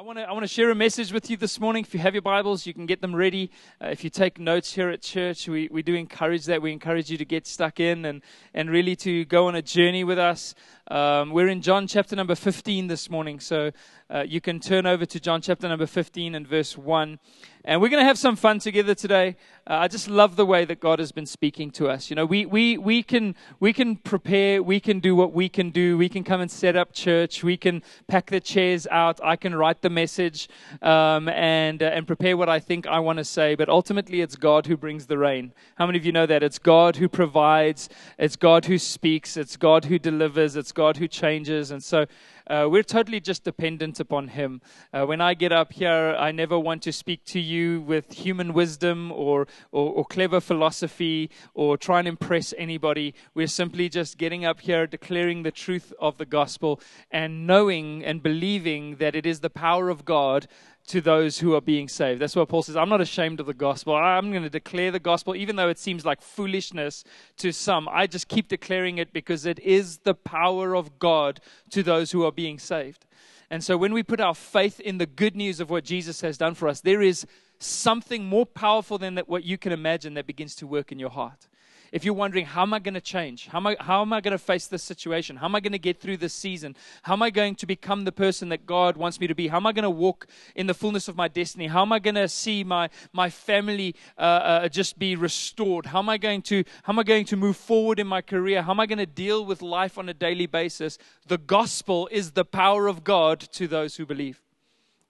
I want to I want to share a message with you this morning. If you have your Bibles, you can get them ready. Uh, if you take notes here at church, we, we do encourage that. We encourage you to get stuck in and, and really to go on a journey with us. Um, we're in John chapter number 15 this morning, so uh, you can turn over to John chapter number 15 and verse 1. And we're going to have some fun together today. Uh, I just love the way that God has been speaking to us. You know, we, we, we, can, we can prepare, we can do what we can do. We can come and set up church. We can pack the chairs out. I can write the message um, and, uh, and prepare what I think I want to say. But ultimately, it's God who brings the rain. How many of you know that? It's God who provides, it's God who speaks, it's God who delivers, it's God who changes. And so, uh, we're totally just dependent upon Him. Uh, when I get up here, I never want to speak to you with human wisdom or, or, or clever philosophy or try and impress anybody. We're simply just getting up here, declaring the truth of the gospel, and knowing and believing that it is the power of God to those who are being saved. That's what Paul says. I'm not ashamed of the gospel. I'm going to declare the gospel, even though it seems like foolishness to some. I just keep declaring it because it is the power of God to those who are being saved. And so when we put our faith in the good news of what Jesus has done for us, there is something more powerful than that, what you can imagine that begins to work in your heart if you're wondering, how am I going to change? How am I, how am I going to face this situation? How am I going to get through this season? How am I going to become the person that God wants me to be? How am I going to walk in the fullness of my destiny? How am I going to see my, my family uh, uh, just be restored? How am I going to, how am I going to move forward in my career? How am I going to deal with life on a daily basis? The gospel is the power of God to those who believe.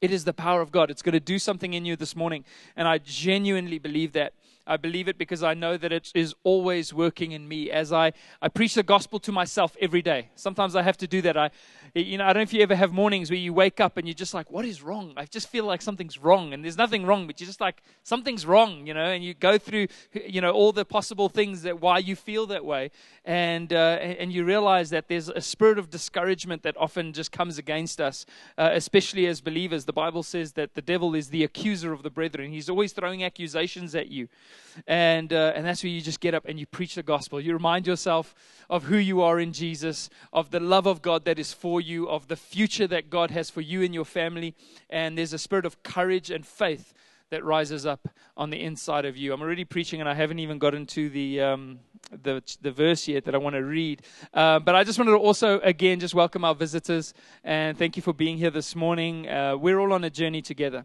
It is the power of God. It's going to do something in you this morning. And I genuinely believe that. I believe it because I know that it is always working in me as I, I preach the gospel to myself every day. Sometimes I have to do that. I, you know, I don't know if you ever have mornings where you wake up and you're just like, what is wrong? I just feel like something's wrong. And there's nothing wrong, but you're just like, something's wrong, you know, and you go through, you know, all the possible things that why you feel that way. And, uh, and you realize that there's a spirit of discouragement that often just comes against us, uh, especially as believers. The Bible says that the devil is the accuser of the brethren. He's always throwing accusations at you. And, uh, and that's where you just get up and you preach the gospel. You remind yourself of who you are in Jesus, of the love of God that is for you, of the future that God has for you and your family. And there's a spirit of courage and faith that rises up on the inside of you. I'm already preaching, and I haven't even gotten to the. Um, the, the verse yet that I want to read. Uh, but I just wanted to also, again, just welcome our visitors and thank you for being here this morning. Uh, we're all on a journey together.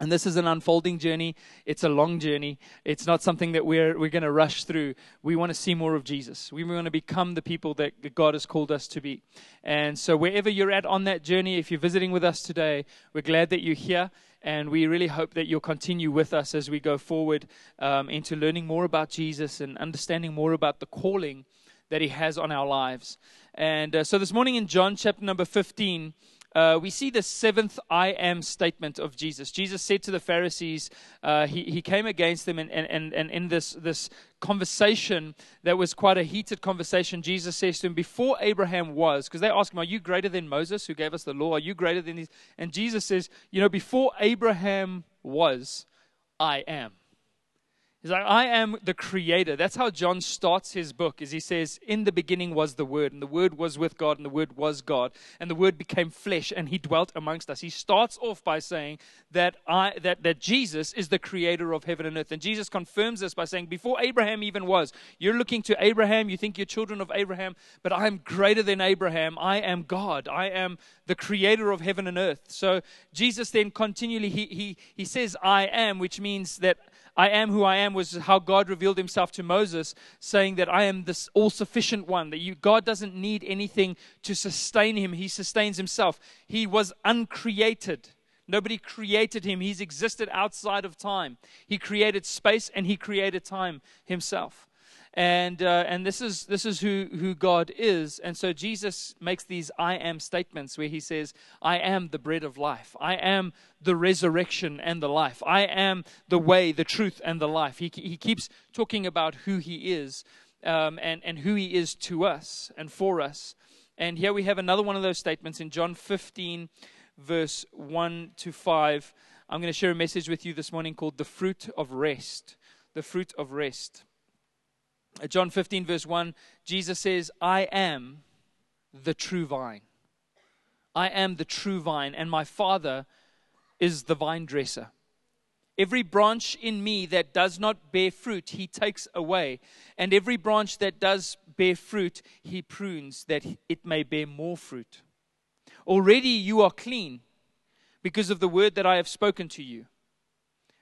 And this is an unfolding journey. It's a long journey. It's not something that we're, we're going to rush through. We want to see more of Jesus. We want to become the people that God has called us to be. And so, wherever you're at on that journey, if you're visiting with us today, we're glad that you're here. And we really hope that you'll continue with us as we go forward um, into learning more about Jesus and understanding more about the calling that He has on our lives. And uh, so, this morning in John chapter number 15, uh, we see the seventh I am statement of Jesus. Jesus said to the Pharisees, uh, he, he came against them, and, and, and in this, this conversation that was quite a heated conversation, Jesus says to him, Before Abraham was, because they ask him, Are you greater than Moses who gave us the law? Are you greater than these? And Jesus says, You know, before Abraham was, I am. He's like, I am the creator. That's how John starts his book, is he says, In the beginning was the Word, and the Word was with God, and the Word was God, and the Word became flesh, and he dwelt amongst us. He starts off by saying that I that, that Jesus is the creator of heaven and earth. And Jesus confirms this by saying, Before Abraham even was, you're looking to Abraham, you think you're children of Abraham, but I am greater than Abraham. I am God. I am the creator of heaven and earth. So Jesus then continually he he he says, I am, which means that I am who I am was how God revealed himself to Moses, saying that I am this all sufficient one, that you, God doesn't need anything to sustain him, he sustains himself. He was uncreated. Nobody created him. He's existed outside of time. He created space and he created time himself and uh, and this is this is who who God is. And so Jesus makes these I am statements where he says, "I am the bread of life. I am the resurrection and the life. I am the way, the truth, and the life." He he keeps talking about who he is, um, and and who he is to us and for us. And here we have another one of those statements in John 15, verse 1 to 5. I'm going to share a message with you this morning called the fruit of rest. The fruit of rest. John 15, verse 1, Jesus says, I am the true vine. I am the true vine, and my Father is the vine dresser. Every branch in me that does not bear fruit, he takes away. And every branch that does bear fruit, he prunes that it may bear more fruit. Already you are clean because of the word that I have spoken to you.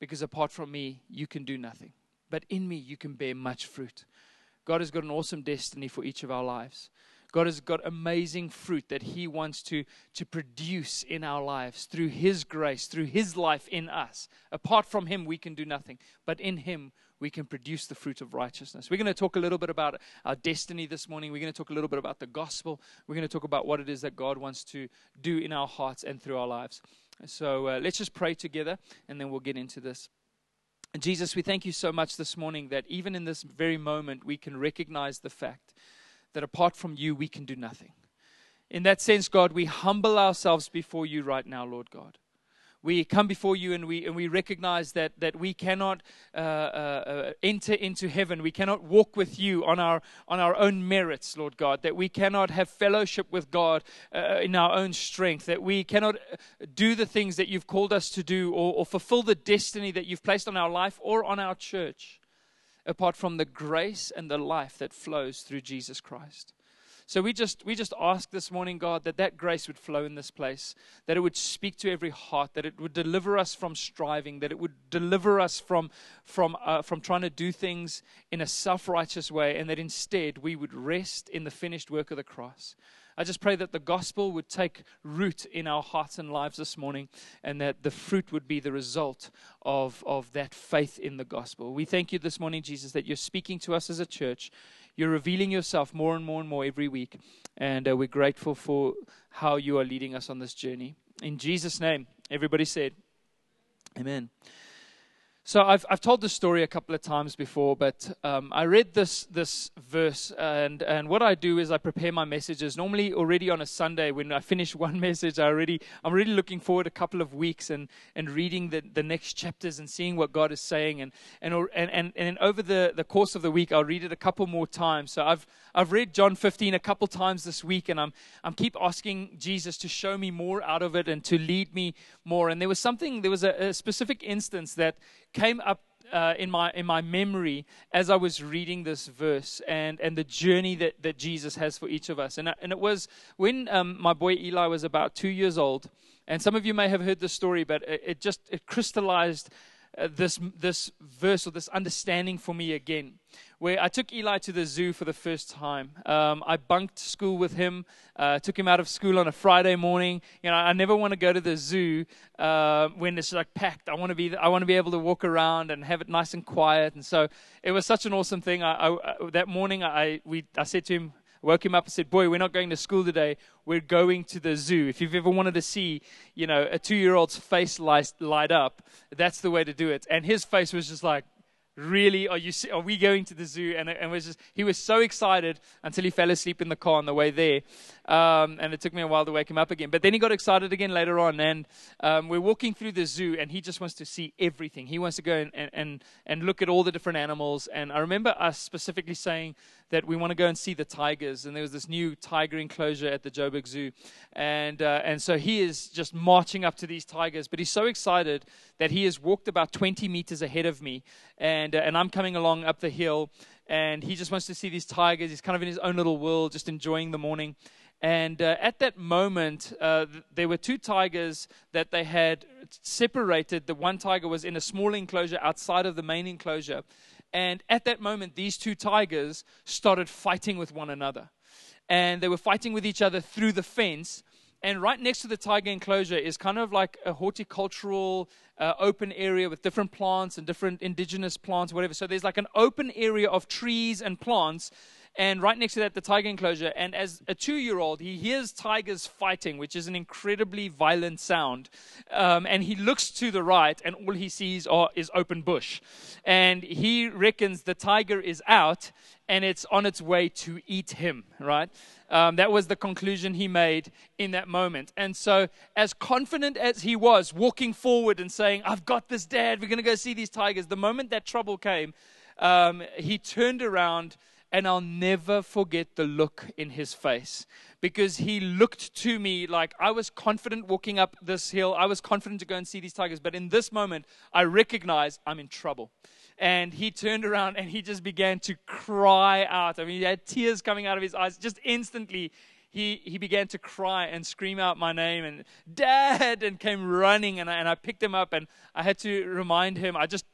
Because apart from me, you can do nothing. But in me, you can bear much fruit. God has got an awesome destiny for each of our lives. God has got amazing fruit that He wants to, to produce in our lives through His grace, through His life in us. Apart from Him, we can do nothing. But in Him, we can produce the fruit of righteousness. We're going to talk a little bit about our destiny this morning. We're going to talk a little bit about the gospel. We're going to talk about what it is that God wants to do in our hearts and through our lives. So uh, let's just pray together and then we'll get into this. Jesus, we thank you so much this morning that even in this very moment, we can recognize the fact that apart from you, we can do nothing. In that sense, God, we humble ourselves before you right now, Lord God we come before you and we, and we recognize that, that we cannot uh, uh, uh, enter into heaven. We cannot walk with you on our, on our own merits, Lord God. That we cannot have fellowship with God uh, in our own strength. That we cannot uh, do the things that you've called us to do or, or fulfill the destiny that you've placed on our life or on our church apart from the grace and the life that flows through Jesus Christ. So we just we just ask this morning, God, that that grace would flow in this place, that it would speak to every heart, that it would deliver us from striving, that it would deliver us from from uh, from trying to do things in a self-righteous way, and that instead we would rest in the finished work of the cross. I just pray that the gospel would take root in our hearts and lives this morning and that the fruit would be the result of, of that faith in the gospel. We thank you this morning, Jesus, that you're speaking to us as a church. You're revealing yourself more and more and more every week. And uh, we're grateful for how you are leading us on this journey. In Jesus' name, everybody said, Amen. So I've, I've told this story a couple of times before, but um, I read this, this verse, and, and what I do is I prepare my messages. Normally, already on a Sunday, when I finish one message, I already, I'm really looking forward a couple of weeks and, and reading the, the next chapters and seeing what God is saying. And, and, and, and, and over the, the course of the week, I'll read it a couple more times. So I've, I've read John 15 a couple times this week, and I'm, I'm keep asking Jesus to show me more out of it and to lead me more. And there was something, there was a, a specific instance that came up uh, in my in my memory as I was reading this verse and and the journey that that Jesus has for each of us. And and it was when um, my boy Eli was about two years old. And some of you may have heard the story, but it, it just it crystallized uh, this this verse or this understanding for me again where I took Eli to the zoo for the first time. Um, I bunked school with him, uh, took him out of school on a Friday morning. You know, I never want to go to the zoo uh, when it's like packed. I want to be, I want to be able to walk around and have it nice and quiet. And so it was such an awesome thing. I, I, uh, that morning, I, we, I said to him, woke him up and said, "Boy, we're not going to school today. We're going to the zoo. If you've ever wanted to see, you know, a two-year-old's face light, light up, that's the way to do it." And his face was just like, really are you are we going to the zoo and, and was just he was so excited until he fell asleep in the car on the way there um, and it took me a while to wake him up again but then he got excited again later on and um, we're walking through the zoo and he just wants to see everything he wants to go and, and, and look at all the different animals and i remember us specifically saying that we want to go and see the tigers. And there was this new tiger enclosure at the Joburg Zoo. And, uh, and so he is just marching up to these tigers. But he's so excited that he has walked about 20 meters ahead of me. And, uh, and I'm coming along up the hill. And he just wants to see these tigers. He's kind of in his own little world, just enjoying the morning. And uh, at that moment, uh, there were two tigers that they had separated. The one tiger was in a small enclosure outside of the main enclosure. And at that moment, these two tigers started fighting with one another. And they were fighting with each other through the fence. And right next to the tiger enclosure is kind of like a horticultural uh, open area with different plants and different indigenous plants, whatever. So there's like an open area of trees and plants. And right next to that, the tiger enclosure. And as a two year old, he hears tigers fighting, which is an incredibly violent sound. Um, and he looks to the right, and all he sees are, is open bush. And he reckons the tiger is out and it's on its way to eat him, right? Um, that was the conclusion he made in that moment. And so, as confident as he was, walking forward and saying, I've got this, Dad, we're going to go see these tigers, the moment that trouble came, um, he turned around, and I'll never forget the look in his face because he looked to me like I was confident walking up this hill. I was confident to go and see these tigers. But in this moment, I recognized I'm in trouble and he turned around and he just began to cry out. I mean, he had tears coming out of his eyes. Just instantly, he, he began to cry and scream out my name and dad and came running and I, and I picked him up and I had to remind him. I just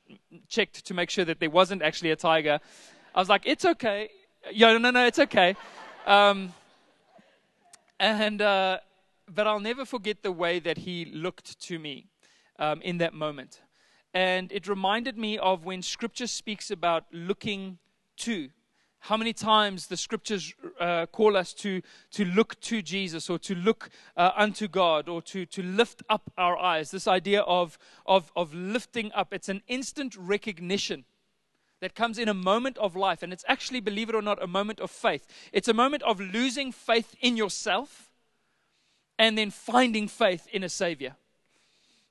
checked to make sure that there wasn't actually a tiger. I was like, it's okay. Yo, no, no, it's okay. Um, and, uh, but I'll never forget the way that he looked to me um, in that moment. And it reminded me of when scripture speaks about looking to. How many times the scriptures uh, call us to, to look to Jesus or to look uh, unto God or to, to lift up our eyes. This idea of, of, of lifting up, it's an instant recognition that comes in a moment of life. And it's actually, believe it or not, a moment of faith. It's a moment of losing faith in yourself and then finding faith in a Savior.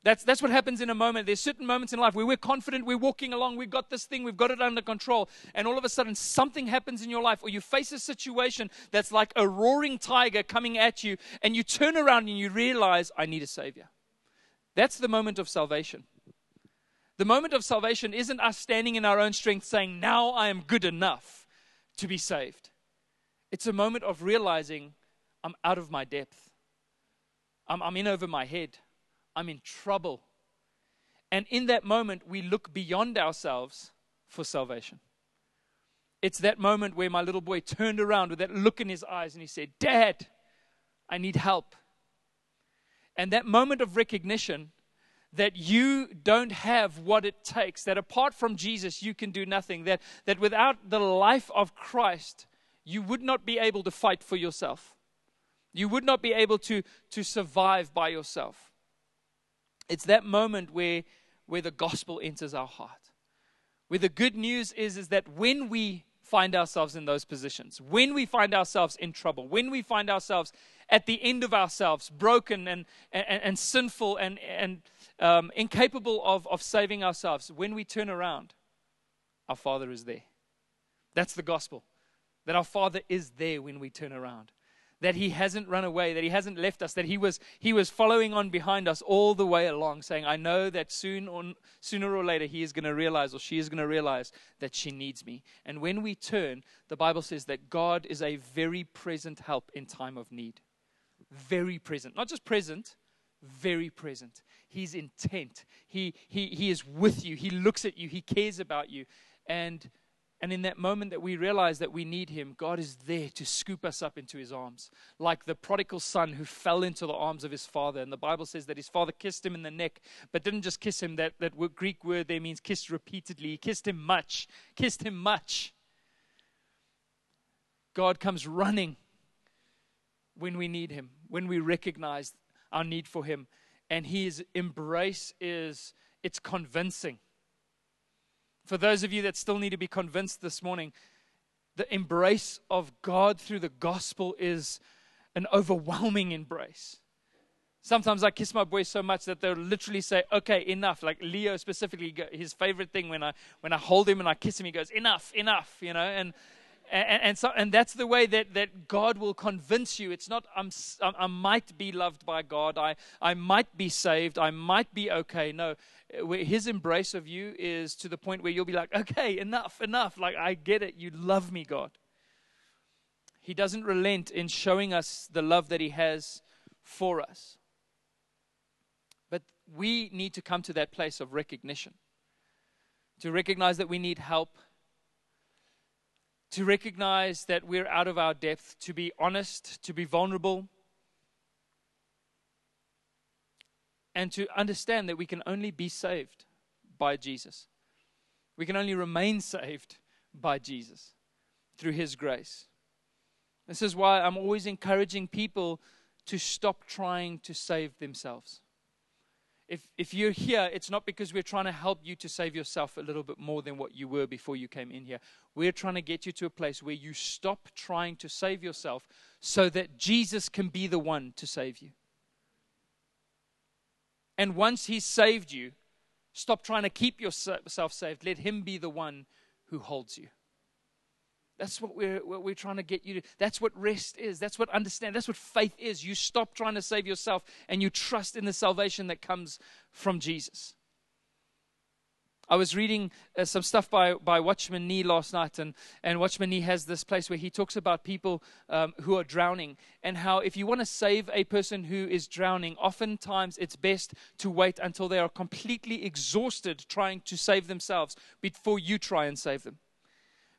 That's, that's what happens in a moment. There's certain moments in life where we're confident, we're walking along, we've got this thing, we've got it under control, and all of a sudden something happens in your life, or you face a situation that's like a roaring tiger coming at you, and you turn around and you realize, I need a Savior. That's the moment of salvation. The moment of salvation isn't us standing in our own strength saying, Now I am good enough to be saved. It's a moment of realizing I'm out of my depth, I'm, I'm in over my head. I'm in trouble. And in that moment, we look beyond ourselves for salvation. It's that moment where my little boy turned around with that look in his eyes and he said, Dad, I need help. And that moment of recognition that you don't have what it takes, that apart from Jesus, you can do nothing, that, that without the life of Christ, you would not be able to fight for yourself. You would not be able to, to survive by yourself. It's that moment where, where the gospel enters our heart. Where the good news is, is that when we find ourselves in those positions, when we find ourselves in trouble, when we find ourselves at the end of ourselves, broken and, and, and sinful and, and um, incapable of, of saving ourselves, when we turn around, our Father is there. That's the gospel. That our Father is there when we turn around that he hasn't run away, that he hasn't left us, that he was, he was following on behind us all the way along, saying, I know that soon or, sooner or later he is going to realize or she is going to realize that she needs me. And when we turn, the Bible says that God is a very present help in time of need. Very present. Not just present, very present. He's intent. He, he, he is with you. He looks at you. He cares about you. And and in that moment that we realize that we need Him, God is there to scoop us up into His arms. Like the prodigal son who fell into the arms of his father. And the Bible says that his father kissed him in the neck, but didn't just kiss him. That, that Greek word there means kissed repeatedly. He kissed him much, kissed him much. God comes running when we need Him, when we recognize our need for Him. And His embrace is, it's convincing. For those of you that still need to be convinced this morning, the embrace of God through the gospel is an overwhelming embrace. Sometimes I kiss my boys so much that they'll literally say, "Okay, enough." Like Leo specifically, his favorite thing when I when I hold him and I kiss him, he goes, "Enough, enough," you know. And and, and so and that's the way that that God will convince you. It's not I'm I might be loved by God. I I might be saved. I might be okay. No, his embrace of you is to the point where you'll be like, okay, enough, enough. Like, I get it. You love me, God. He doesn't relent in showing us the love that he has for us. But we need to come to that place of recognition, to recognize that we need help, to recognize that we're out of our depth, to be honest, to be vulnerable and to understand that we can only be saved by Jesus. We can only remain saved by Jesus through His grace. This is why I'm always encouraging people to stop trying to save themselves. If, if you're here, it's not because we're trying to help you to save yourself a little bit more than what you were before you came in here. We're trying to get you to a place where you stop trying to save yourself so that Jesus can be the one to save you. And once He's saved you, stop trying to keep yourself saved. Let Him be the one who holds you. That's what we're, what we're trying to get you to. That's what rest is. That's what understand. That's what faith is. You stop trying to save yourself and you trust in the salvation that comes from Jesus. I was reading uh, some stuff by, by Watchman Nee last night, and, and Watchman Nee has this place where he talks about people um, who are drowning and how if you want to save a person who is drowning, oftentimes it's best to wait until they are completely exhausted trying to save themselves before you try and save them.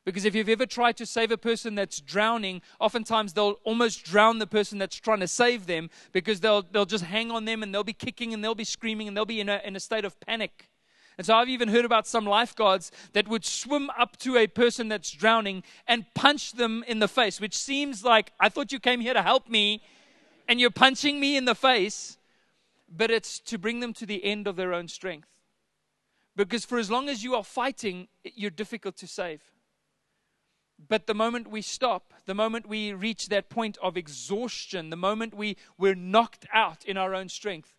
Because if you've ever tried to save a person that's drowning, oftentimes they'll almost drown the person that's trying to save them because they'll, they'll just hang on them and they'll be kicking and they'll be screaming and they'll be in a, in a state of panic. And so I've even heard about some lifeguards that would swim up to a person that's drowning and punch them in the face, which seems like, I thought you came here to help me and you're punching me in the face. But it's to bring them to the end of their own strength. Because for as long as you are fighting, you're difficult to save. But the moment we stop, the moment we reach that point of exhaustion, the moment we, we're knocked out in our own strength,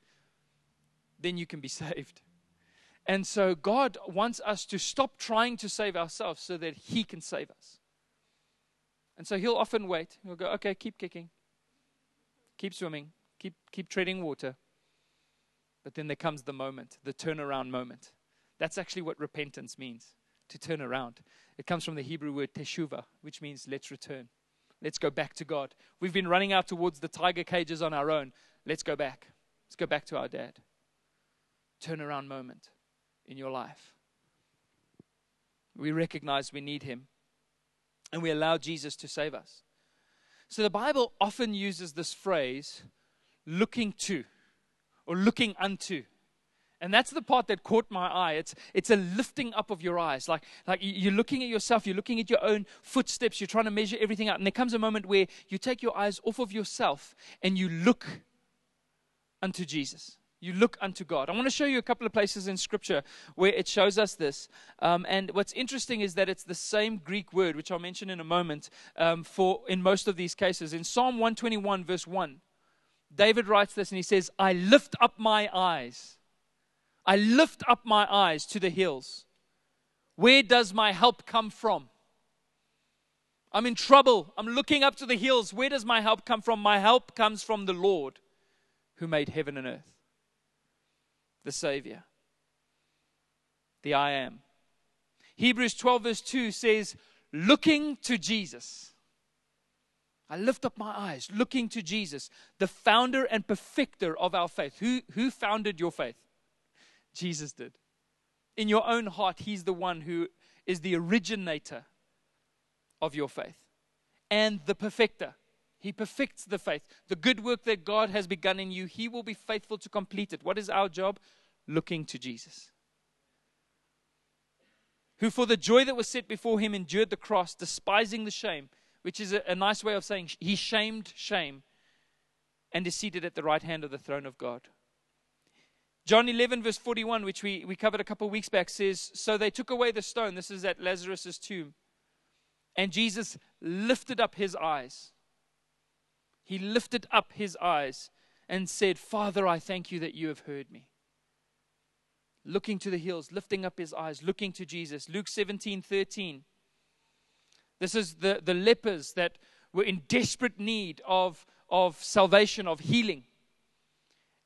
then you can be saved. And so God wants us to stop trying to save ourselves so that He can save us. And so He'll often wait. He'll go, okay, keep kicking, keep swimming, keep, keep treading water. But then there comes the moment, the turnaround moment. That's actually what repentance means to turn around. It comes from the Hebrew word teshuva, which means let's return. Let's go back to God. We've been running out towards the tiger cages on our own. Let's go back. Let's go back to our dad. Turnaround moment in your life. We recognize we need him and we allow Jesus to save us. So the Bible often uses this phrase, looking to or looking unto. And that's the part that caught my eye. It's, it's a lifting up of your eyes. Like, like you're looking at yourself, you're looking at your own footsteps, you're trying to measure everything out. And there comes a moment where you take your eyes off of yourself and you look unto Jesus. You look unto God. I want to show you a couple of places in Scripture where it shows us this. Um, and what's interesting is that it's the same Greek word, which I'll mention in a moment, um, for in most of these cases. In Psalm 121, verse 1, David writes this and he says, I lift up my eyes I lift up my eyes to the hills. Where does my help come from? I'm in trouble. I'm looking up to the hills. Where does my help come from? My help comes from the Lord who made heaven and earth, the Savior, the I am. Hebrews 12, verse 2 says, Looking to Jesus. I lift up my eyes, looking to Jesus, the founder and perfecter of our faith. Who, who founded your faith? Jesus did. In your own heart, He's the one who is the originator of your faith and the perfecter. He perfects the faith. The good work that God has begun in you, He will be faithful to complete it. What is our job? Looking to Jesus. Who, for the joy that was set before Him, endured the cross, despising the shame, which is a, a nice way of saying He shamed shame, and is seated at the right hand of the throne of God. John 11, verse 41, which we, we covered a couple weeks back, says, So they took away the stone. This is at Lazarus' tomb. And Jesus lifted up his eyes. He lifted up his eyes and said, Father, I thank you that you have heard me. Looking to the hills, lifting up his eyes, looking to Jesus. Luke 17, 13. This is the, the lepers that were in desperate need of, of salvation, of healing.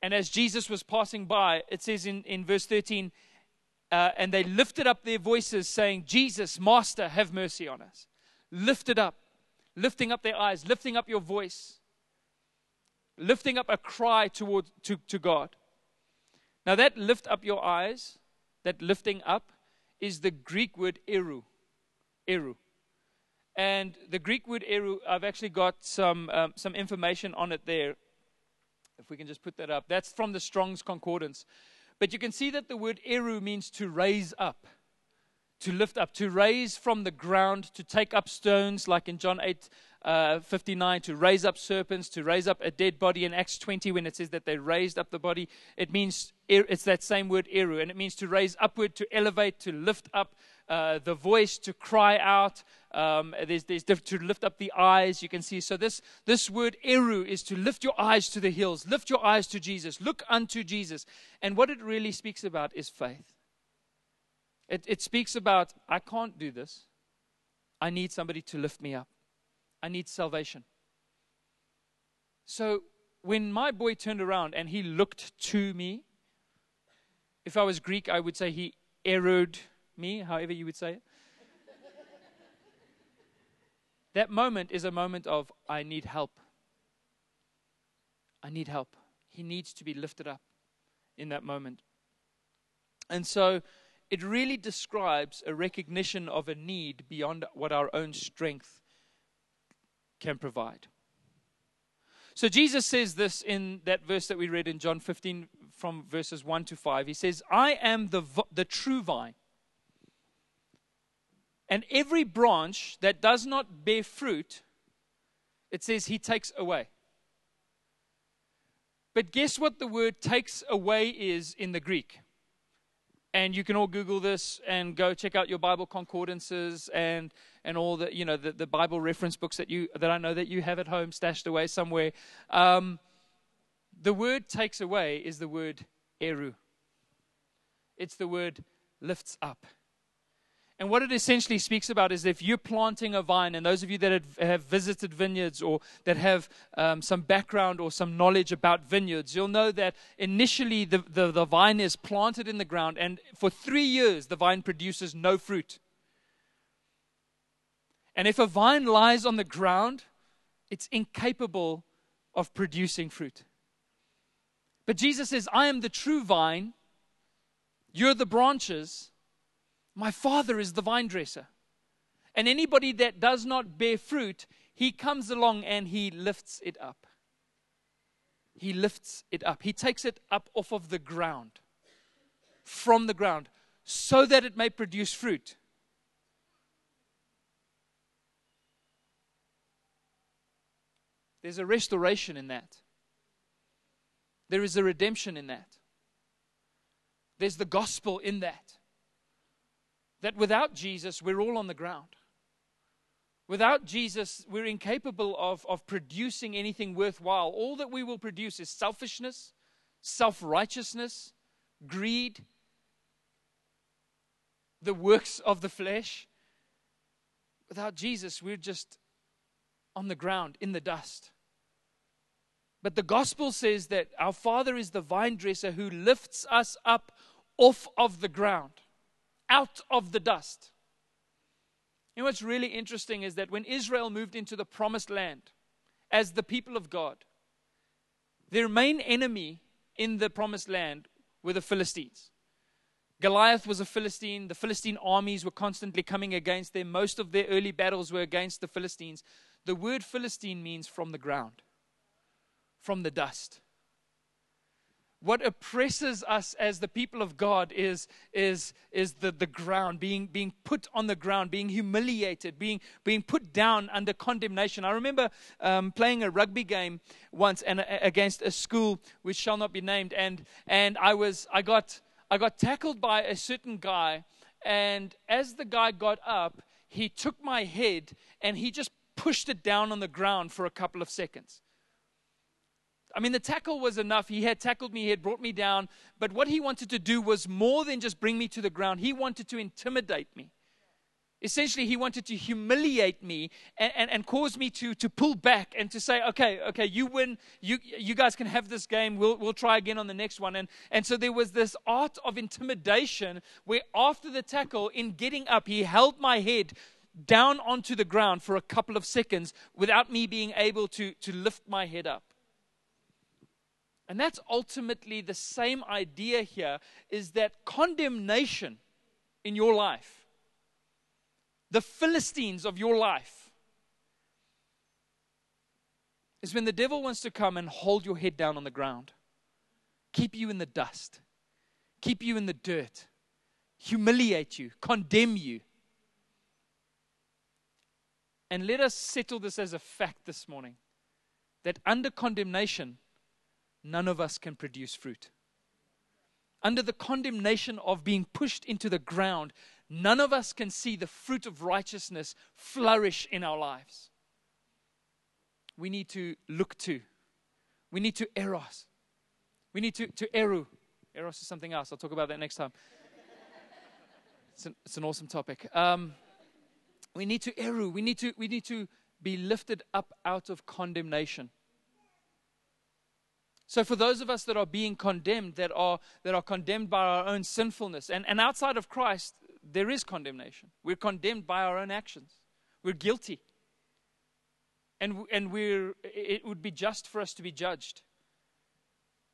And as Jesus was passing by, it says in, in verse 13, uh, and they lifted up their voices, saying, Jesus, Master, have mercy on us. Lifted up, lifting up their eyes, lifting up your voice, lifting up a cry toward, to, to God. Now, that lift up your eyes, that lifting up, is the Greek word eru. Eru. And the Greek word eru, I've actually got some, um, some information on it there. If we can just put that up. That's from the Strong's Concordance. But you can see that the word eru means to raise up, to lift up, to raise from the ground, to take up stones, like in John 8 uh, 59, to raise up serpents, to raise up a dead body. In Acts 20, when it says that they raised up the body, it means it's that same word, eru, and it means to raise upward, to elevate, to lift up uh, the voice, to cry out. Um, there's, there's to lift up the eyes, you can see. So, this, this word eru is to lift your eyes to the hills, lift your eyes to Jesus, look unto Jesus. And what it really speaks about is faith. It, it speaks about, I can't do this. I need somebody to lift me up. I need salvation. So when my boy turned around and he looked to me, if I was Greek, I would say he erued me, however you would say it. that moment is a moment of, I need help. I need help. He needs to be lifted up in that moment. And so it really describes a recognition of a need beyond what our own strength can provide. So Jesus says this in that verse that we read in John 15 from verses 1 to 5. He says, I am the, the true vine. And every branch that does not bear fruit, it says he takes away. But guess what the word takes away is in the Greek? and you can all google this and go check out your bible concordances and and all the you know the, the bible reference books that you that i know that you have at home stashed away somewhere um, the word takes away is the word eru it's the word lifts up and what it essentially speaks about is if you're planting a vine, and those of you that have visited vineyards or that have um, some background or some knowledge about vineyards, you'll know that initially the, the, the vine is planted in the ground, and for three years the vine produces no fruit. And if a vine lies on the ground, it's incapable of producing fruit. But Jesus says, I am the true vine, you're the branches. My Father is the vine dresser. And anybody that does not bear fruit, he comes along and he lifts it up. He lifts it up. He takes it up off of the ground, from the ground, so that it may produce fruit. There's a restoration in that. There is a redemption in that. There's the gospel in that that without Jesus, we're all on the ground. Without Jesus, we're incapable of, of producing anything worthwhile. All that we will produce is selfishness, self righteousness, greed, the works of the flesh. Without Jesus, we're just on the ground, in the dust. But the gospel says that our Father is the vine dresser who lifts us up off of the ground out of the dust. Know what's really interesting is that when Israel moved into the promised land as the people of God, their main enemy in the promised land were the Philistines. Goliath was a Philistine. The Philistine armies were constantly coming against them. Most of their early battles were against the Philistines. The word Philistine means from the ground, from the dust what oppresses us as the people of God is, is, is the, the ground, being, being put on the ground, being humiliated, being, being put down under condemnation. I remember um, playing a rugby game once and, uh, against a school which shall not be named, and, and I, was, I, got, I got tackled by a certain guy, and as the guy got up, he took my head and he just pushed it down on the ground for a couple of seconds. I mean, the tackle was enough. He had tackled me, he had brought me down. But what he wanted to do was more than just bring me to the ground, he wanted to intimidate me. Essentially, he wanted to humiliate me and, and, and cause me to, to pull back and to say, okay, okay, you win. You, you guys can have this game. We'll, we'll try again on the next one. And, and so there was this art of intimidation where after the tackle, in getting up, he held my head down onto the ground for a couple of seconds without me being able to, to lift my head up. And that's ultimately the same idea here is that condemnation in your life, the Philistines of your life, is when the devil wants to come and hold your head down on the ground, keep you in the dust, keep you in the dirt, humiliate you, condemn you. And let us settle this as a fact this morning that under condemnation, none of us can produce fruit. Under the condemnation of being pushed into the ground, none of us can see the fruit of righteousness flourish in our lives. We need to look to, we need to eros, we need to, to eru. Eros is something else. I'll talk about that next time. It's an, it's an awesome topic. Um, we need to eru. We need to, we need to be lifted up out of condemnation. So, for those of us that are being condemned, that are, that are condemned by our own sinfulness, and, and outside of Christ, there is condemnation. We're condemned by our own actions, we're guilty. And, and we're, it would be just for us to be judged.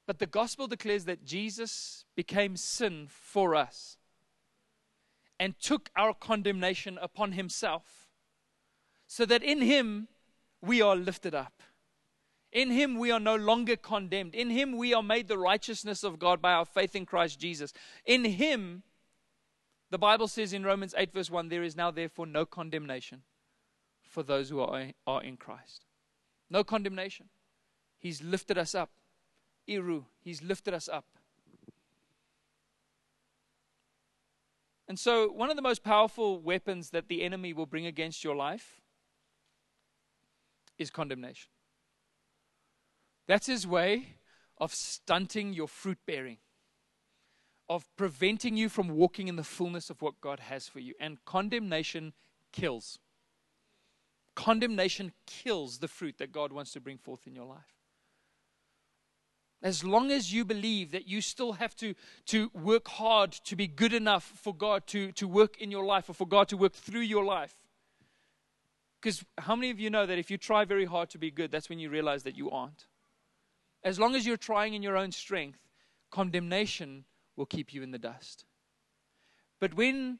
But the gospel declares that Jesus became sin for us and took our condemnation upon himself, so that in him we are lifted up. In him we are no longer condemned. In him we are made the righteousness of God by our faith in Christ Jesus. In him, the Bible says in Romans 8, verse 1, there is now therefore no condemnation for those who are, in Christ. No condemnation. He's lifted us up. Iru, He's lifted us up. And so, one of the most powerful weapons that the enemy will bring against your life is condemnation. That's his way of stunting your fruit bearing, of preventing you from walking in the fullness of what God has for you. And condemnation kills. Condemnation kills the fruit that God wants to bring forth in your life. As long as you believe that you still have to, to work hard to be good enough for God to, to work in your life or for God to work through your life. Because how many of you know that if you try very hard to be good, that's when you realize that you aren't? As long as you're trying in your own strength, condemnation will keep you in the dust. But when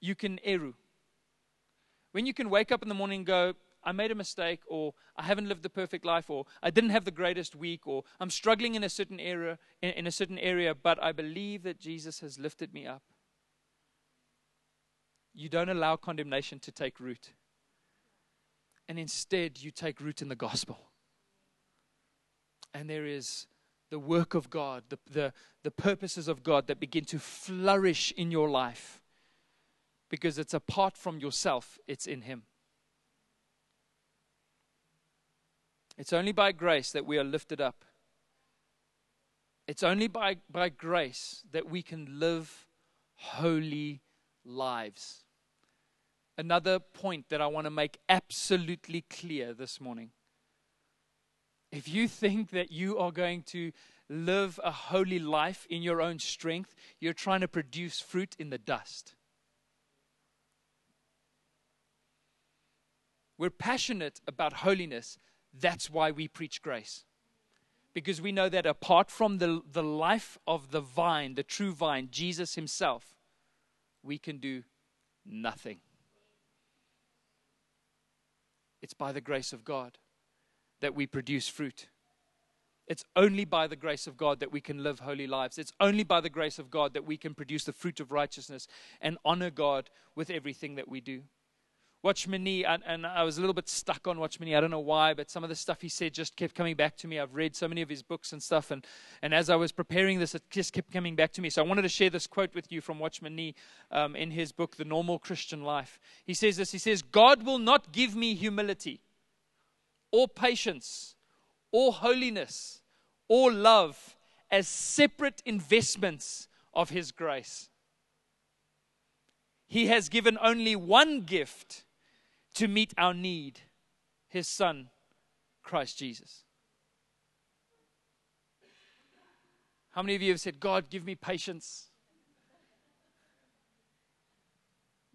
you can eru, when you can wake up in the morning and go, I made a mistake, or I haven't lived the perfect life, or I didn't have the greatest week, or I'm struggling in a certain area, in, in a certain area, but I believe that Jesus has lifted me up. You don't allow condemnation to take root. And instead, you take root in the gospel. And there is the work of God, the, the, the purposes of God that begin to flourish in your life because it's apart from yourself, it's in Him. It's only by grace that we are lifted up. It's only by, by grace that we can live holy lives. Another point that I want to make absolutely clear this morning. If you think that you are going to live a holy life in your own strength, you're trying to produce fruit in the dust. We're passionate about holiness, that's why we preach grace. Because we know that apart from the, the life of the vine, the true vine, Jesus Himself, we can do nothing. It's by the grace of God that we produce fruit. It's only by the grace of God that we can live holy lives. It's only by the grace of God that we can produce the fruit of righteousness and honor God with everything that we do. Watchman Nee, and, and, I was a little bit stuck on Watchman Nee. I don't know why, but some of the stuff he said just kept coming back to me. I've read so many of his books and stuff, and, and as I was preparing this, it just kept coming back to me. So I wanted to share this quote with you from Watchman Nee um, in his book, The Normal Christian Life. He says this He says, God will not give me humility, or patience, or holiness, or love as separate investments of his grace. He has given only one gift to meet our need his son, Christ Jesus. How many of you have said, God, give me patience?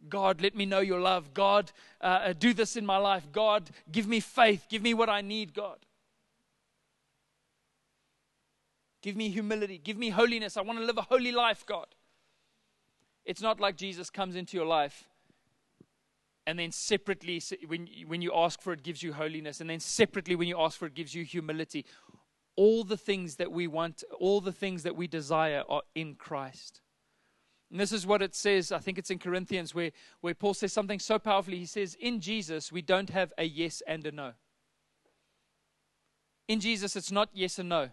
God, let me know your love. God, uh, uh, do this in my life. God, give me faith. Give me what I need, God. Give me humility. Give me holiness. I want to live a holy life, God. It's not like Jesus comes into your life and then separately when, when you ask for it gives you holiness and then separately when you ask for it gives you humility all the things that we want all the things that we desire are in christ And this is what it says, I think it's in Corinthians, where, where Paul says something so powerfully. He says, In Jesus, we don't have a yes and a no. In Jesus, it's not yes and no,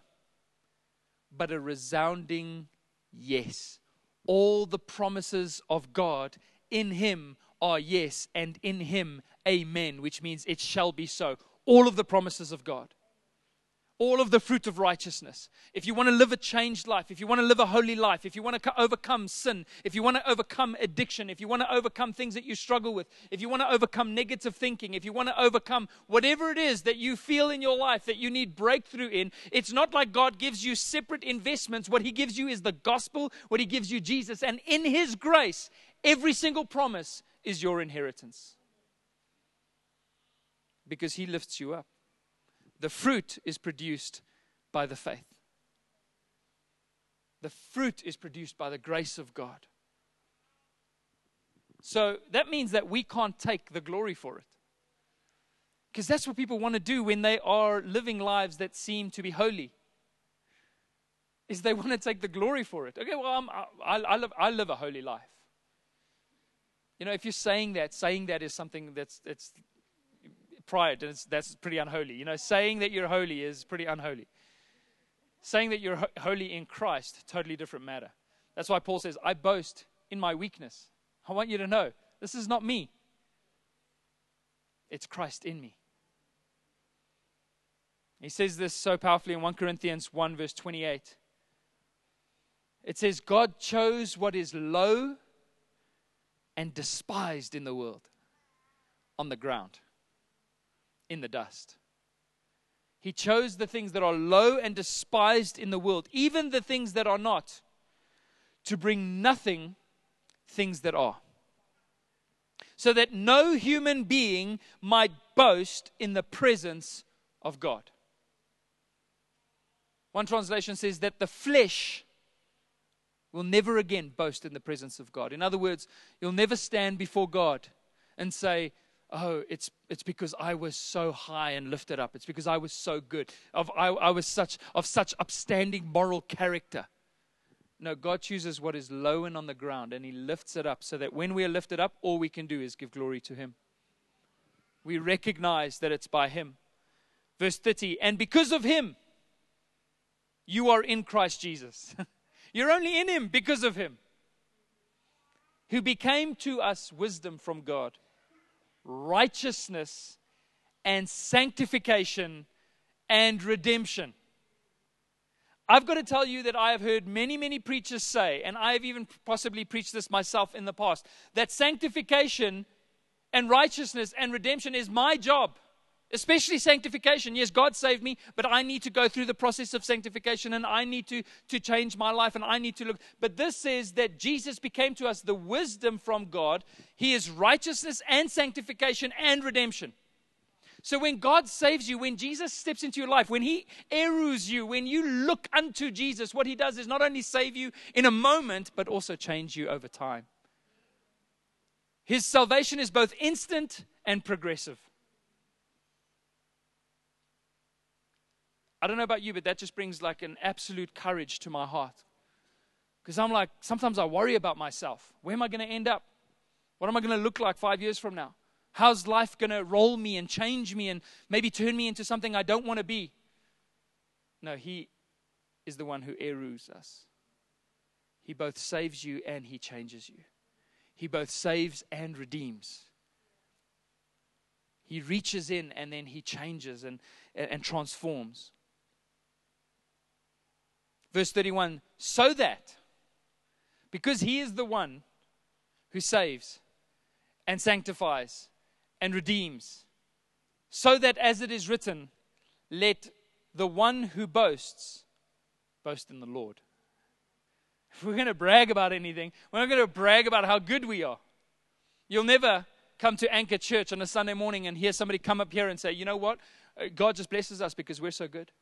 but a resounding yes. All the promises of God in Him are yes, and in Him, amen, which means it shall be so. All of the promises of God all of the fruit of righteousness. If you want to live a changed life, if you want to live a holy life, if you want to overcome sin, if you want to overcome addiction, if you want to overcome things that you struggle with, if you want to overcome negative thinking, if you want to overcome whatever it is that you feel in your life that you need breakthrough in, it's not like God gives you separate investments. What He gives you is the gospel, what He gives you, Jesus. And in His grace, every single promise is your inheritance because He lifts you up the fruit is produced by the faith. The fruit is produced by the grace of God. So that means that we can't take the glory for it. Because that's what people want to do when they are living lives that seem to be holy. Is they want to take the glory for it. Okay, well, I'm, I, I, live, I live a holy life. You know, if you're saying that, saying that is something that's, that's pride, and that's pretty unholy. You know, saying that you're holy is pretty unholy. Saying that you're holy in Christ, totally different matter. That's why Paul says, I boast in my weakness. I want you to know this is not me, it's Christ in me. He says this so powerfully in 1 Corinthians 1, verse 28. It says, God chose what is low and despised in the world on the ground in the dust. He chose the things that are low and despised in the world, even the things that are not, to bring nothing things that are. So that no human being might boast in the presence of God. One translation says that the flesh will never again boast in the presence of God. In other words, you'll never stand before God and say, oh, it's, it's because I was so high and lifted up. It's because I was so good. Of, I, I was such, of such upstanding moral character. No, God chooses what is low and on the ground and He lifts it up so that when we are lifted up, all we can do is give glory to Him. We recognize that it's by Him. Verse 30 And because of Him, you are in Christ Jesus. You're only in Him because of Him, who became to us wisdom from God righteousness and sanctification and redemption. I've got to tell you that I have heard many, many preachers say, and I have even possibly preached this myself in the past, that sanctification and righteousness and redemption is my job especially sanctification. Yes, God saved me, but I need to go through the process of sanctification and I need to, to change my life and I need to look. But this says that Jesus became to us the wisdom from God. He is righteousness and sanctification and redemption. So when God saves you, when Jesus steps into your life, when He eru's you, when you look unto Jesus, what He does is not only save you in a moment, but also change you over time. His salvation is both instant and progressive. I don't know about you, but that just brings like an absolute courage to my heart. Because I'm like, sometimes I worry about myself. Where am I going to end up? What am I going to look like five years from now? How's life going to roll me and change me and maybe turn me into something I don't want to be? No, He is the one who eru's us. He both saves you and He changes you. He both saves and redeems. He reaches in and then He changes and, and transforms. Verse 31 so that, because he is the one who saves and sanctifies and redeems, so that as it is written, let the one who boasts boast in the Lord. If we're going to brag about anything, we're not going to brag about how good we are. You'll never come to Anchor Church on a Sunday morning and hear somebody come up here and say, you know what? Uh, God just blesses us because we're so good.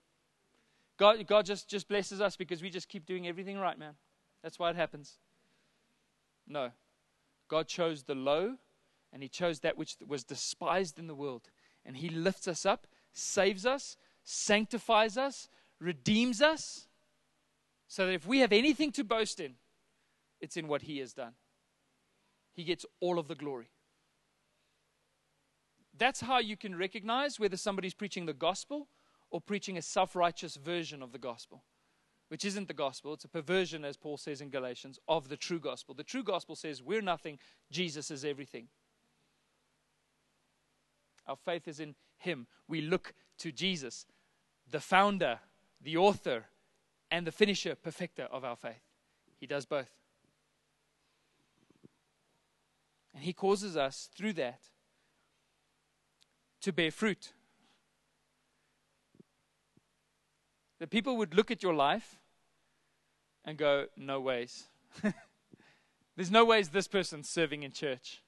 God, God just, just blesses us because we just keep doing everything right, man. That's why it happens. No. God chose the low and He chose that which was despised in the world. And He lifts us up, saves us, sanctifies us, redeems us, so that if we have anything to boast in, it's in what He has done. He gets all of the glory. That's how you can recognize whether somebody's preaching the gospel or preaching a self righteous version of the gospel, which isn't the gospel. It's a perversion, as Paul says in Galatians, of the true gospel. The true gospel says we're nothing, Jesus is everything. Our faith is in Him. We look to Jesus, the founder, the author, and the finisher, perfecter of our faith. He does both. And He causes us through that to bear fruit. That people would look at your life and go, No ways. There's no ways this person's serving in church.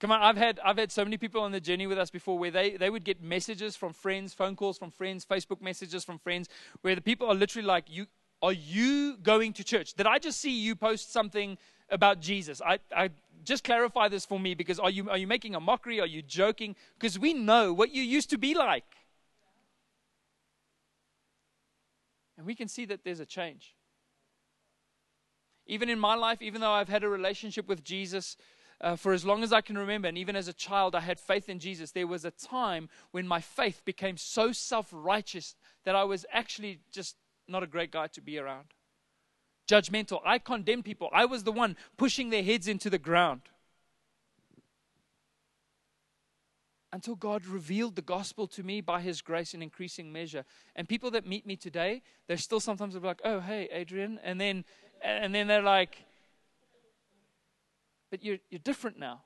Come on, I've had I've had so many people on the journey with us before where they, they would get messages from friends, phone calls from friends, Facebook messages from friends, where the people are literally like, You are you going to church? Did I just see you post something about Jesus? I, I just clarify this for me because are you, are you making a mockery? Are you joking? Because we know what you used to be like. And we can see that there's a change. Even in my life, even though I've had a relationship with Jesus uh, for as long as I can remember, and even as a child, I had faith in Jesus, there was a time when my faith became so self righteous that I was actually just not a great guy to be around judgmental. I condemned people. I was the one pushing their heads into the ground. Until God revealed the gospel to me by his grace in increasing measure. And people that meet me today, they're still sometimes like, oh, hey, Adrian. And then, and then they're like, but you're, you're different now.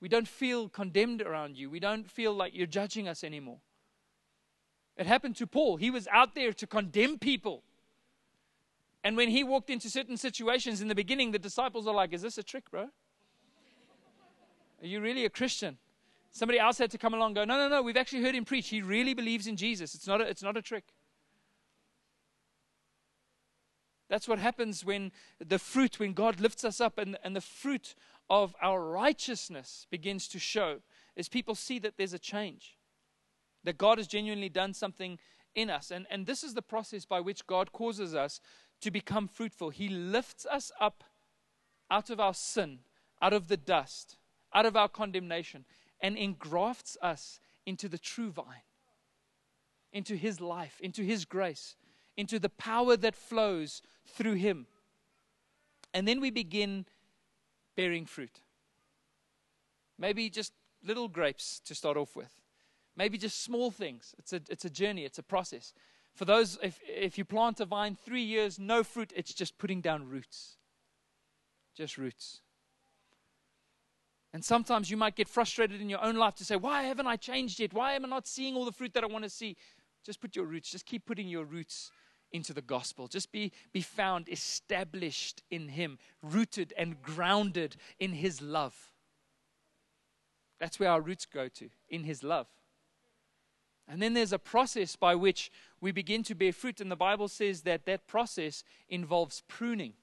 We don't feel condemned around you. We don't feel like you're judging us anymore. It happened to Paul. He was out there to condemn people. And when he walked into certain situations in the beginning, the disciples are like, Is this a trick, bro? Are you really a Christian? Somebody else had to come along and go, No, no, no, we've actually heard him preach. He really believes in Jesus. It's not a, it's not a trick. That's what happens when the fruit, when God lifts us up and, and the fruit of our righteousness begins to show, is people see that there's a change, that God has genuinely done something in us. And, and this is the process by which God causes us to become fruitful. He lifts us up out of our sin, out of the dust, out of our condemnation, and engrafts us into the true vine, into His life, into His grace, into the power that flows through Him. And then we begin bearing fruit. Maybe just little grapes to start off with. Maybe just small things. It's a, it's a journey, it's a process. For those, if, if you plant a vine three years, no fruit, it's just putting down roots. Just roots. And sometimes you might get frustrated in your own life to say, Why haven't I changed yet? Why am I not seeing all the fruit that I want to see? Just put your roots, just keep putting your roots into the gospel. Just be, be found established in Him, rooted and grounded in His love. That's where our roots go to, in His love. And then there's a process by which we begin to bear fruit. And the Bible says that that process involves pruning.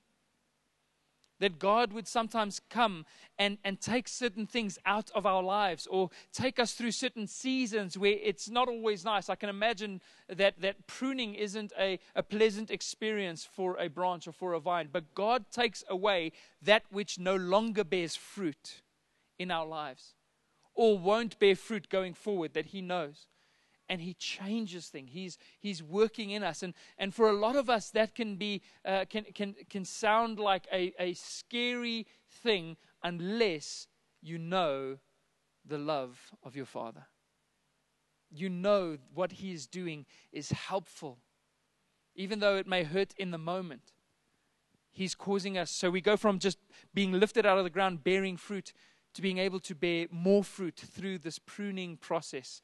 That God would sometimes come and, and take certain things out of our lives or take us through certain seasons where it's not always nice. I can imagine that, that pruning isn't a, a pleasant experience for a branch or for a vine, but God takes away that which no longer bears fruit in our lives or won't bear fruit going forward that He knows and he changes things. He's, he's working in us. And, and for a lot of us, that can, be, uh, can, can, can sound like a, a scary thing unless you know the love of your Father. You know what he is doing is helpful, even though it may hurt in the moment. He's causing us. So we go from just being lifted out of the ground, bearing fruit, to being able to bear more fruit through this pruning process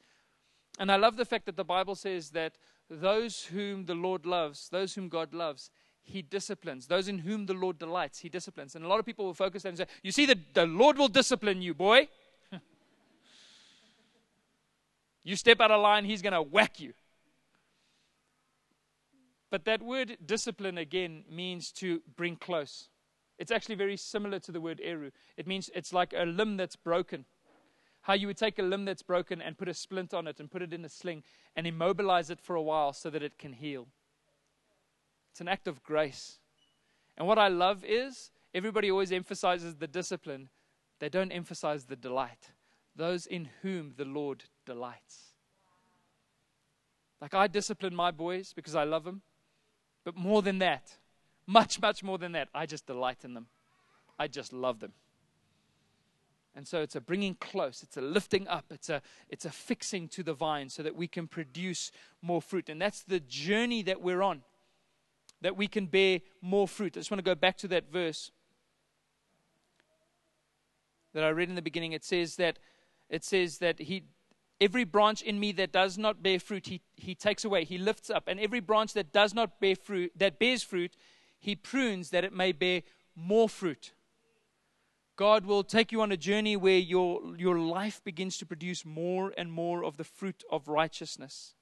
and I love the fact that the Bible says that those whom the Lord loves, those whom God loves, he disciplines. Those in whom the Lord delights, he disciplines. And a lot of people will focus and say, You see, the, the Lord will discipline you, boy. you step out of line, he's going to whack you. But that word discipline again means to bring close. It's actually very similar to the word eru. It means it's like a limb that's broken how you would take a limb that's broken and put a splint on it and put it in a sling and immobilize it for a while so that it can heal. It's an act of grace. And what I love is everybody always emphasizes the discipline, they don't emphasize the delight. Those in whom the Lord delights. Like I discipline my boys because I love them, but more than that, much, much more than that, I just delight in them. I just love them. And so it's a bringing close, it's a lifting up, it's a, it's a fixing to the vine so that we can produce more fruit. And that's the journey that we're on, that we can bear more fruit. I just want to go back to that verse that I read in the beginning. It says that it says that he every branch in me that does not bear fruit, he, he takes away, he lifts up, and every branch that does not bear fruit, that bears fruit, he prunes that it may bear more fruit. God will take you on a journey where your, your life begins to produce more and more of the fruit of righteousness.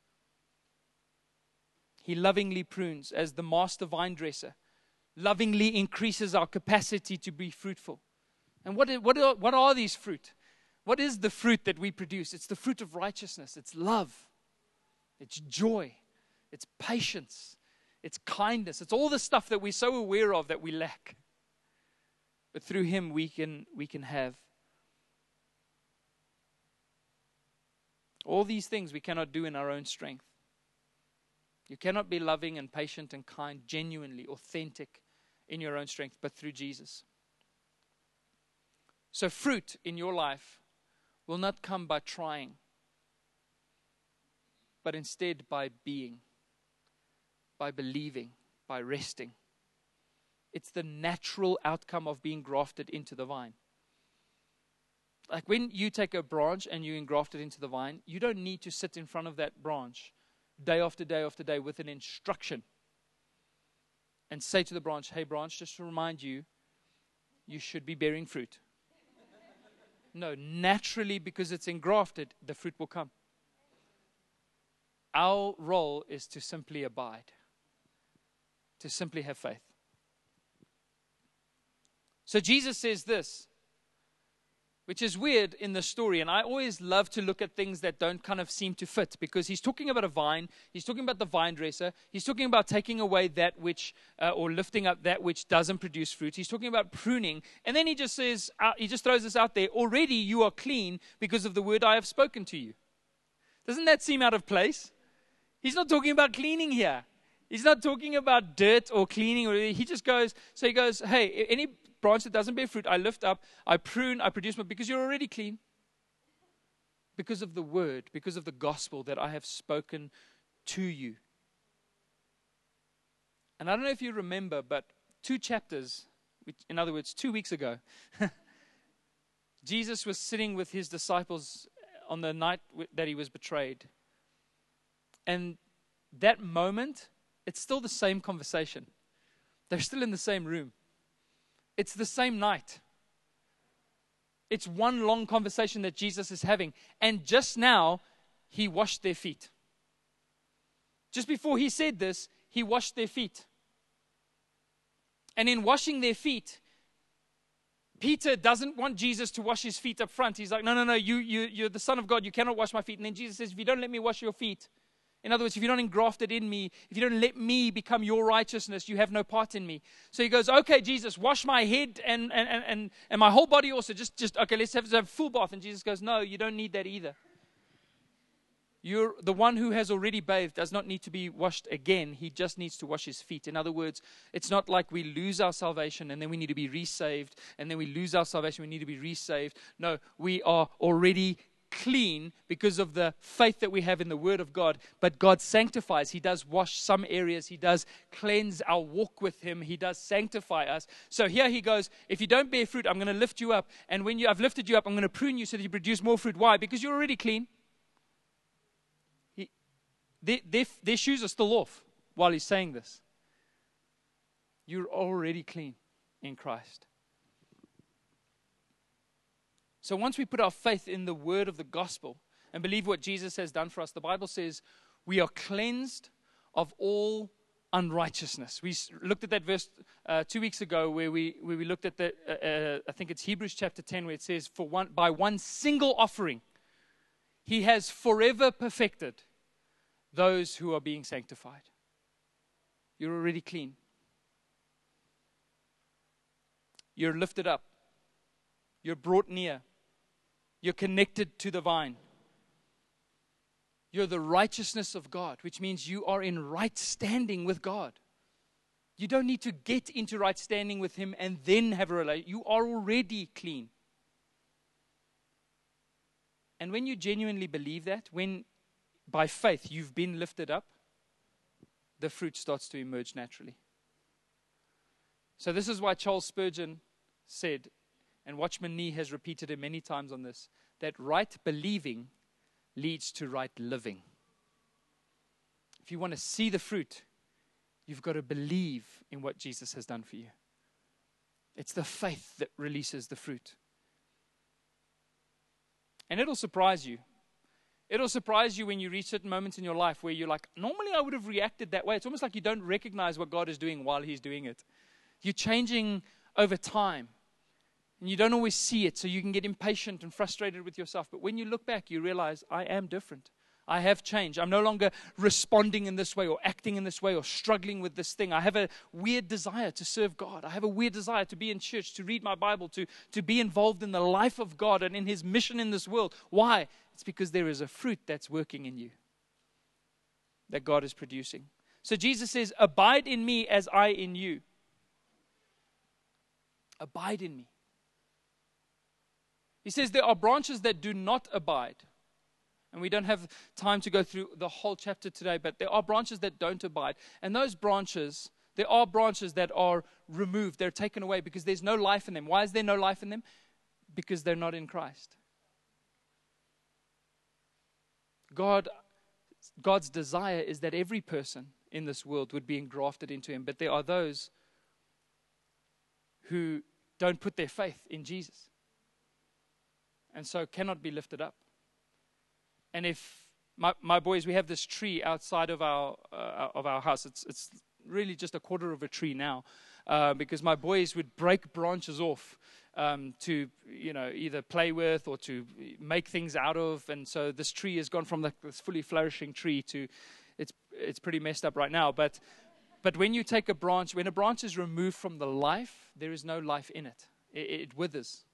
He lovingly prunes as the master vine dresser, lovingly increases our capacity to be fruitful. And what, what, are, what are these fruit? What is the fruit that we produce? It's the fruit of righteousness, it's love, it's joy, it's patience, it's kindness, it's all the stuff that we're so aware of that we lack but through him we can we can have. All these things we cannot do in our own strength. You cannot be loving and patient and kind genuinely authentic in your own strength but through Jesus. So fruit in your life will not come by trying but instead by being by believing by resting it's the natural outcome of being grafted into the vine. Like when you take a branch and you engraft it into the vine, you don't need to sit in front of that branch day after day after day with an instruction and say to the branch, Hey, branch, just to remind you, you should be bearing fruit. no, naturally, because it's engrafted, the fruit will come. Our role is to simply abide, to simply have faith. So Jesus says this, which is weird in the story. And I always love to look at things that don't kind of seem to fit because he's talking about a vine, he's talking about the vine dresser, he's talking about taking away that which, uh, or lifting up that which doesn't produce fruit. He's talking about pruning. And then he just says, uh, he just throws this out there already you are clean because of the word I have spoken to you. Doesn't that seem out of place? He's not talking about cleaning here. He's not talking about dirt or cleaning. Or, he just goes, so he goes, hey, any branch that doesn't bear fruit, I lift up, I prune, I produce more, because you're already clean. Because of the word, because of the gospel that I have spoken to you. And I don't know if you remember, but two chapters, in other words, two weeks ago, Jesus was sitting with his disciples on the night that he was betrayed. And that moment, it's still the same conversation. They're still in the same room. It's the same night. It's one long conversation that Jesus is having. And just now, he washed their feet. Just before he said this, he washed their feet. And in washing their feet, Peter doesn't want Jesus to wash his feet up front. He's like, no, no, no, you, you, you're the Son of God. You cannot wash my feet. And then Jesus says, if you don't let me wash your feet, in other words, if you're not engrafted in me, if you don't let me become your righteousness, you have no part in me. So he goes, Okay, Jesus, wash my head and, and, and, and my whole body also. Just, just okay, let's have, a full bath. And Jesus goes, No, you don't need that either. You're, the one who has already bathed does not need to be washed again. He just needs to wash his feet. In other words, it's not like we lose our salvation and then we need to be resaved, and then we lose our salvation, we need to be resaved. No, we are already clean because of the faith that we have in the Word of God, but God sanctifies. He does wash some areas, He does cleanse our walk with Him, He does sanctify us. So here He goes If you don't bear fruit, I'm going to lift you up. And when you, I've lifted you up, I'm going to prune you so that you produce more fruit. Why? Because you're already clean. He, their, their, their shoes are still off while He's saying this. You're already clean in Christ. So once we put our faith in the word of the gospel and believe what Jesus has done for us, the Bible says we are cleansed of all unrighteousness. We looked at that verse uh, two weeks ago where we, where we looked at the, uh, uh, I think it's Hebrews chapter 10, where it says, For one, by one single offering, he has forever perfected those who are being sanctified. You're already clean. you're lifted up, you're brought near, you're connected to the vine. You're the righteousness of God, which means you are in right standing with God. You don't need to get into right standing with Him and then have a relationship. You are already clean. And when you genuinely believe that, when by faith you've been lifted up, the fruit starts to emerge naturally. So, this is why Charles Spurgeon said, and Watchman Nee has repeated it many times on this, that right believing leads to right living. If you want to see the fruit, you've got to believe in what Jesus has done for you. It's the faith that releases the fruit. And it'll surprise you. It'll surprise you when you reach certain moments in your life where you're like, normally I would have reacted that way. It's almost like you don't recognize what God is doing while He's doing it. You're changing over time. And you don't always see it, so you can get impatient and frustrated with yourself. But when you look back, you realize, I am different. I have changed. I'm no longer responding in this way or acting in this way or struggling with this thing. I have a weird desire to serve God. I have a weird desire to be in church, to read my Bible, to, to be involved in the life of God and in His mission in this world. Why? It's because there is a fruit that's working in you that God is producing. So Jesus says, Abide in me as I in you. Abide in me. He says there are branches that do not abide. And we don't have time to go through the whole chapter today, but there are branches that don't abide. And those branches, there are branches that are removed, they're taken away because there's no life in them. Why is there no life in them? Because they're not in Christ. God, God's desire is that every person in this world would be engrafted into Him, but there are those who don't put their faith in Jesus and so cannot be lifted up. And if my, my boys, we have this tree outside of our uh, of our house. It's it's really just a quarter of a tree now, uh, because my boys would break branches off um, to you know either play with or to make things out of, and so this tree has gone from this fully flourishing tree to it's it's pretty messed up right now, but. But when you take a branch, when a branch is removed from the life, there is no life in it. It, it withers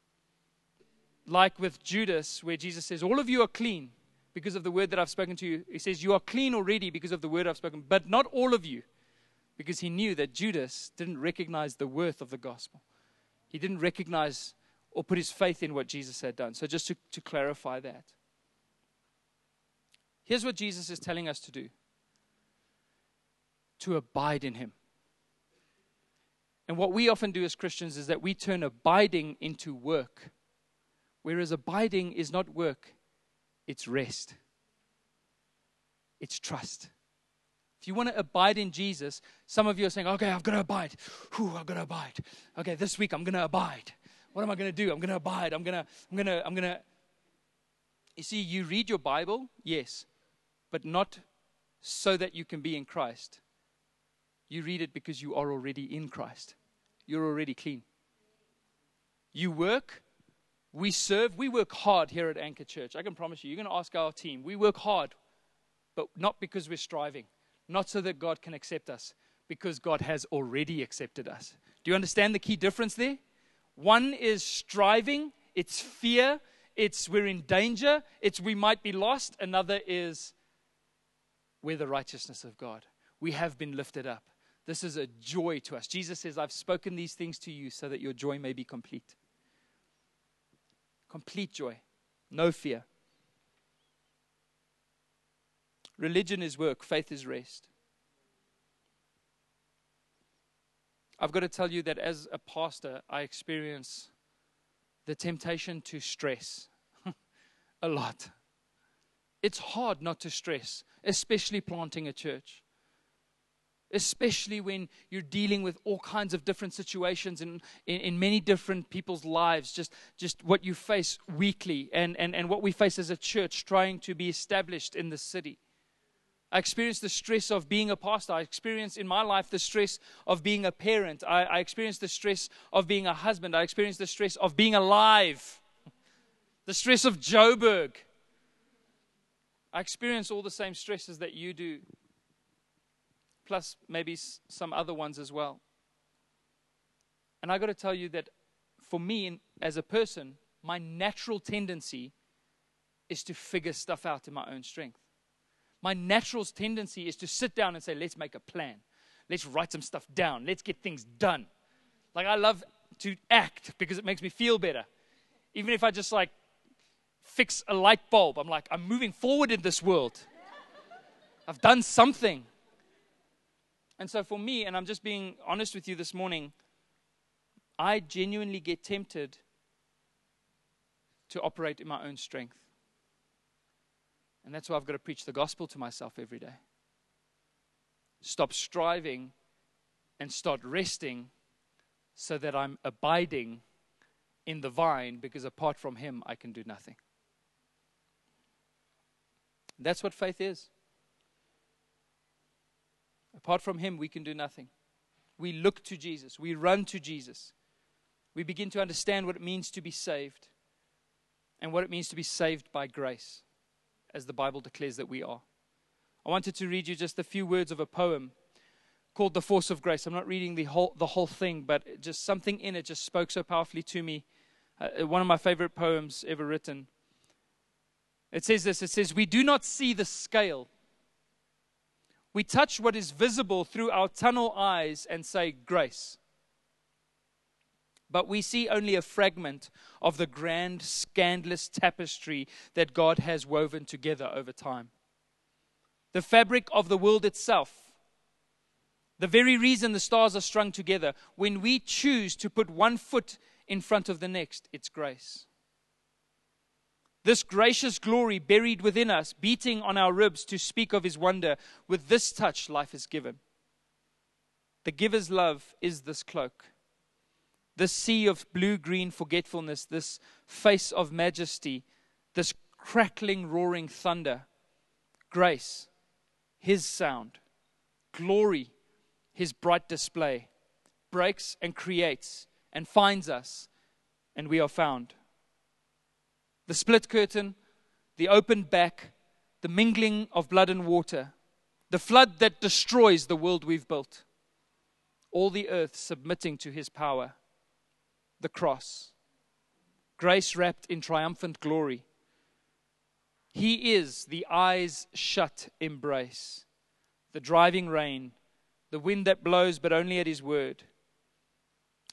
like with Judas, where Jesus says, All of you are clean because of the word that I've spoken to you. He says, You are clean already because of the word I've spoken, but not all of you, because he knew that Judas didn't recognize the worth of the gospel. He didn't recognize or put his faith in what Jesus had done. So, just to, to clarify that, here's what Jesus is telling us to do to abide in him. And what we often do as Christians is that we turn abiding into work. Whereas abiding is not work, it's rest, it's trust. If you want to abide in Jesus, some of you are saying, okay, I've got to abide. Whew, I've got to abide. Okay, this week I'm going to abide. What am I going to do? I'm going to abide. I'm going to, I'm going to, I'm going to. You see, you read your Bible, yes, but not so that you can be in Christ. You read it because you are already in Christ. You're already clean. You work we serve, we work hard here at Anchor Church. I can promise you, you're going to ask our team. We work hard, but not because we're striving, not so that God can accept us, because God has already accepted us. Do you understand the key difference there? One is striving, it's fear, it's we're in danger, it's we might be lost. Another is we're the righteousness of God. We have been lifted up. This is a joy to us. Jesus says, I've spoken these things to you so that your joy may be complete. Complete joy, no fear. Religion is work, faith is rest. I've got to tell you that as a pastor, I experience the temptation to stress a lot. It's hard not to stress, especially planting a church especially when you're dealing with all kinds of different situations in, in, in, many different people's lives, just, just what you face weekly and, and, and what we face as a church trying to be established in the city. I experienced the stress of being a pastor. I experienced in my life the stress of being a parent. I, I experienced the stress of being a husband. I experienced the stress of being alive, the stress of Joburg. I experience all the same stresses that you do plus maybe some other ones as well. And I got to tell you that for me as a person, my natural tendency is to figure stuff out in my own strength. My natural tendency is to sit down and say, let's make a plan. Let's write some stuff down. Let's get things done. Like, I love to act because it makes me feel better. Even if I just like fix a light bulb, I'm like, I'm moving forward in this world. I've done something. And so, for me, and I'm just being honest with you this morning, I genuinely get tempted to operate in my own strength. And that's why I've got to preach the gospel to myself every day. Stop striving and start resting so that I'm abiding in the vine because apart from Him, I can do nothing. That's what faith is. Apart from Him, we can do nothing. We look to Jesus, we run to Jesus. We begin to understand what it means to be saved and what it means to be saved by grace as the Bible declares that we are. I wanted to read you just a few words of a poem called The Force of Grace. I'm not reading the whole, the whole thing, but just something in it just spoke so powerfully to me. Uh, one of my favorite poems ever written. It says this it says, We do not see the scale. We touch what is visible through our tunnel eyes and say, Grace but we see only a fragment of the grand, scandalous tapestry that God has woven together over time. The fabric of the world itself, the very reason the stars are strung together, when we choose to put one foot in front of the next, it's grace. This gracious glory buried within us, beating on our ribs to speak of his wonder, with this touch life is given. The giver's love is this cloak. This sea of blue green forgetfulness, this face of majesty, this crackling, roaring thunder, grace, his sound, glory, his bright display, breaks and creates and finds us, and we are found. The split curtain, the open back, the mingling of blood and water, the flood that destroys the world we've built, all the earth submitting to his power the cross. Grace wrapped in triumphant glory. He is the eyes shut embrace, the driving rain, the wind that blows but only at His word.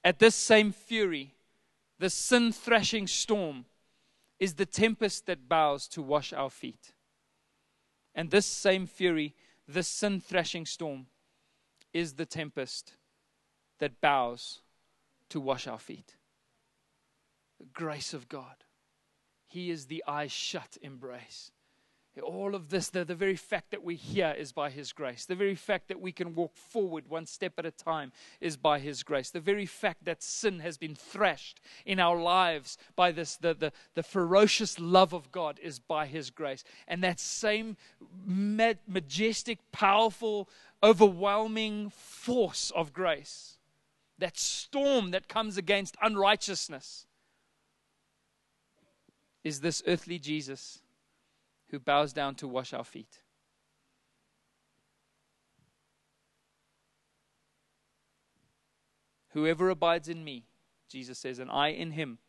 At this same fury, the sin thrashing storm is the tempest that bows to wash our feet. And this same fury, this sin thrashing storm, is the tempest that bows to wash our feet. The grace of God. He is the eyes shut embrace. All of this, the, the very fact that we're here is by His grace. The very fact that we can walk forward one step at a time is by His grace. The very fact that sin has been thrashed in our lives by this, the, the, the ferocious love of God is by His grace. And that same majestic, powerful, overwhelming force of grace, that storm that comes against unrighteousness, is this earthly Jesus who bows down to wash our feet. Whoever abides in me, Jesus says, and I in him,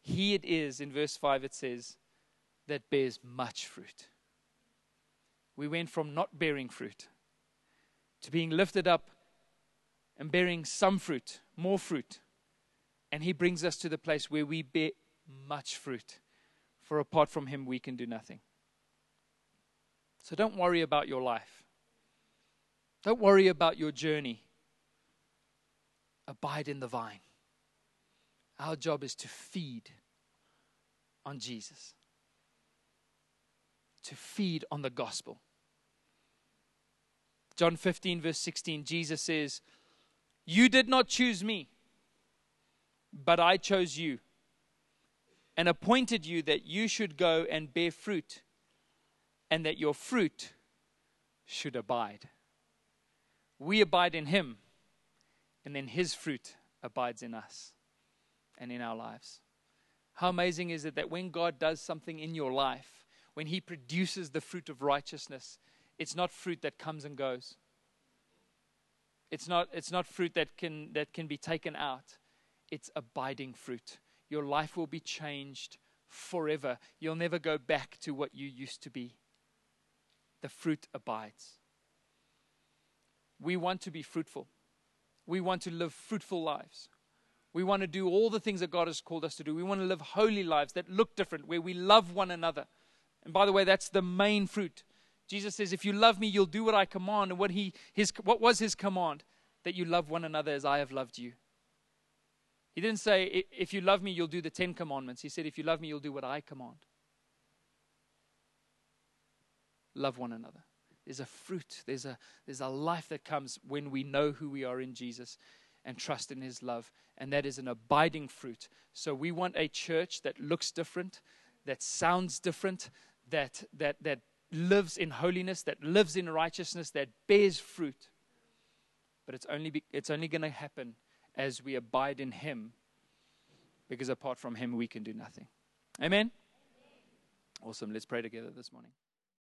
he it is, in verse 5 it says, that bears much fruit. We went from not bearing fruit to being lifted up and bearing some fruit, more fruit. And he brings us to the place where we bear much fruit. For apart from Him, we can do nothing. So don't worry about your life. Don't worry about your journey. Abide in the vine. Our job is to feed on Jesus, to feed on the gospel. John 15, verse 16, Jesus says, You did not choose me, but I chose you and appointed you that you should go and bear fruit, and that your fruit should abide. We abide in him, and then his fruit abides in us and in our lives. How amazing is it that when God does something in your life, when he produces the fruit of righteousness, it's not fruit that comes and goes. It's not, it's not fruit that can, that can be taken out. it's abiding fruit. Your life will be changed forever. You'll never go back to what you used to be. The fruit abides. We want to be fruitful. We want to live fruitful lives. We want to do all the things that God has called us to do. We want to live holy lives that look different, where we love one another. And by the way, that's the main fruit. Jesus says, If you love me, you'll do what I command. And what, he, his, what was his command? That you love one another as I have loved you. He didn't say, If you love me, you'll do the Ten Commandments. He said, If you love me, you'll do what I command. Love one another. There's a fruit, there's a, there's a life that comes when we know who we are in Jesus and trust in his love. And that is an abiding fruit. So we want a church that looks different, that sounds different, that, that, that lives in holiness, that lives in righteousness, that bears fruit. But it's only, it's only going to happen as we abide in him, because apart from him, we can do nothing. Amen? Awesome. Let's pray together this morning.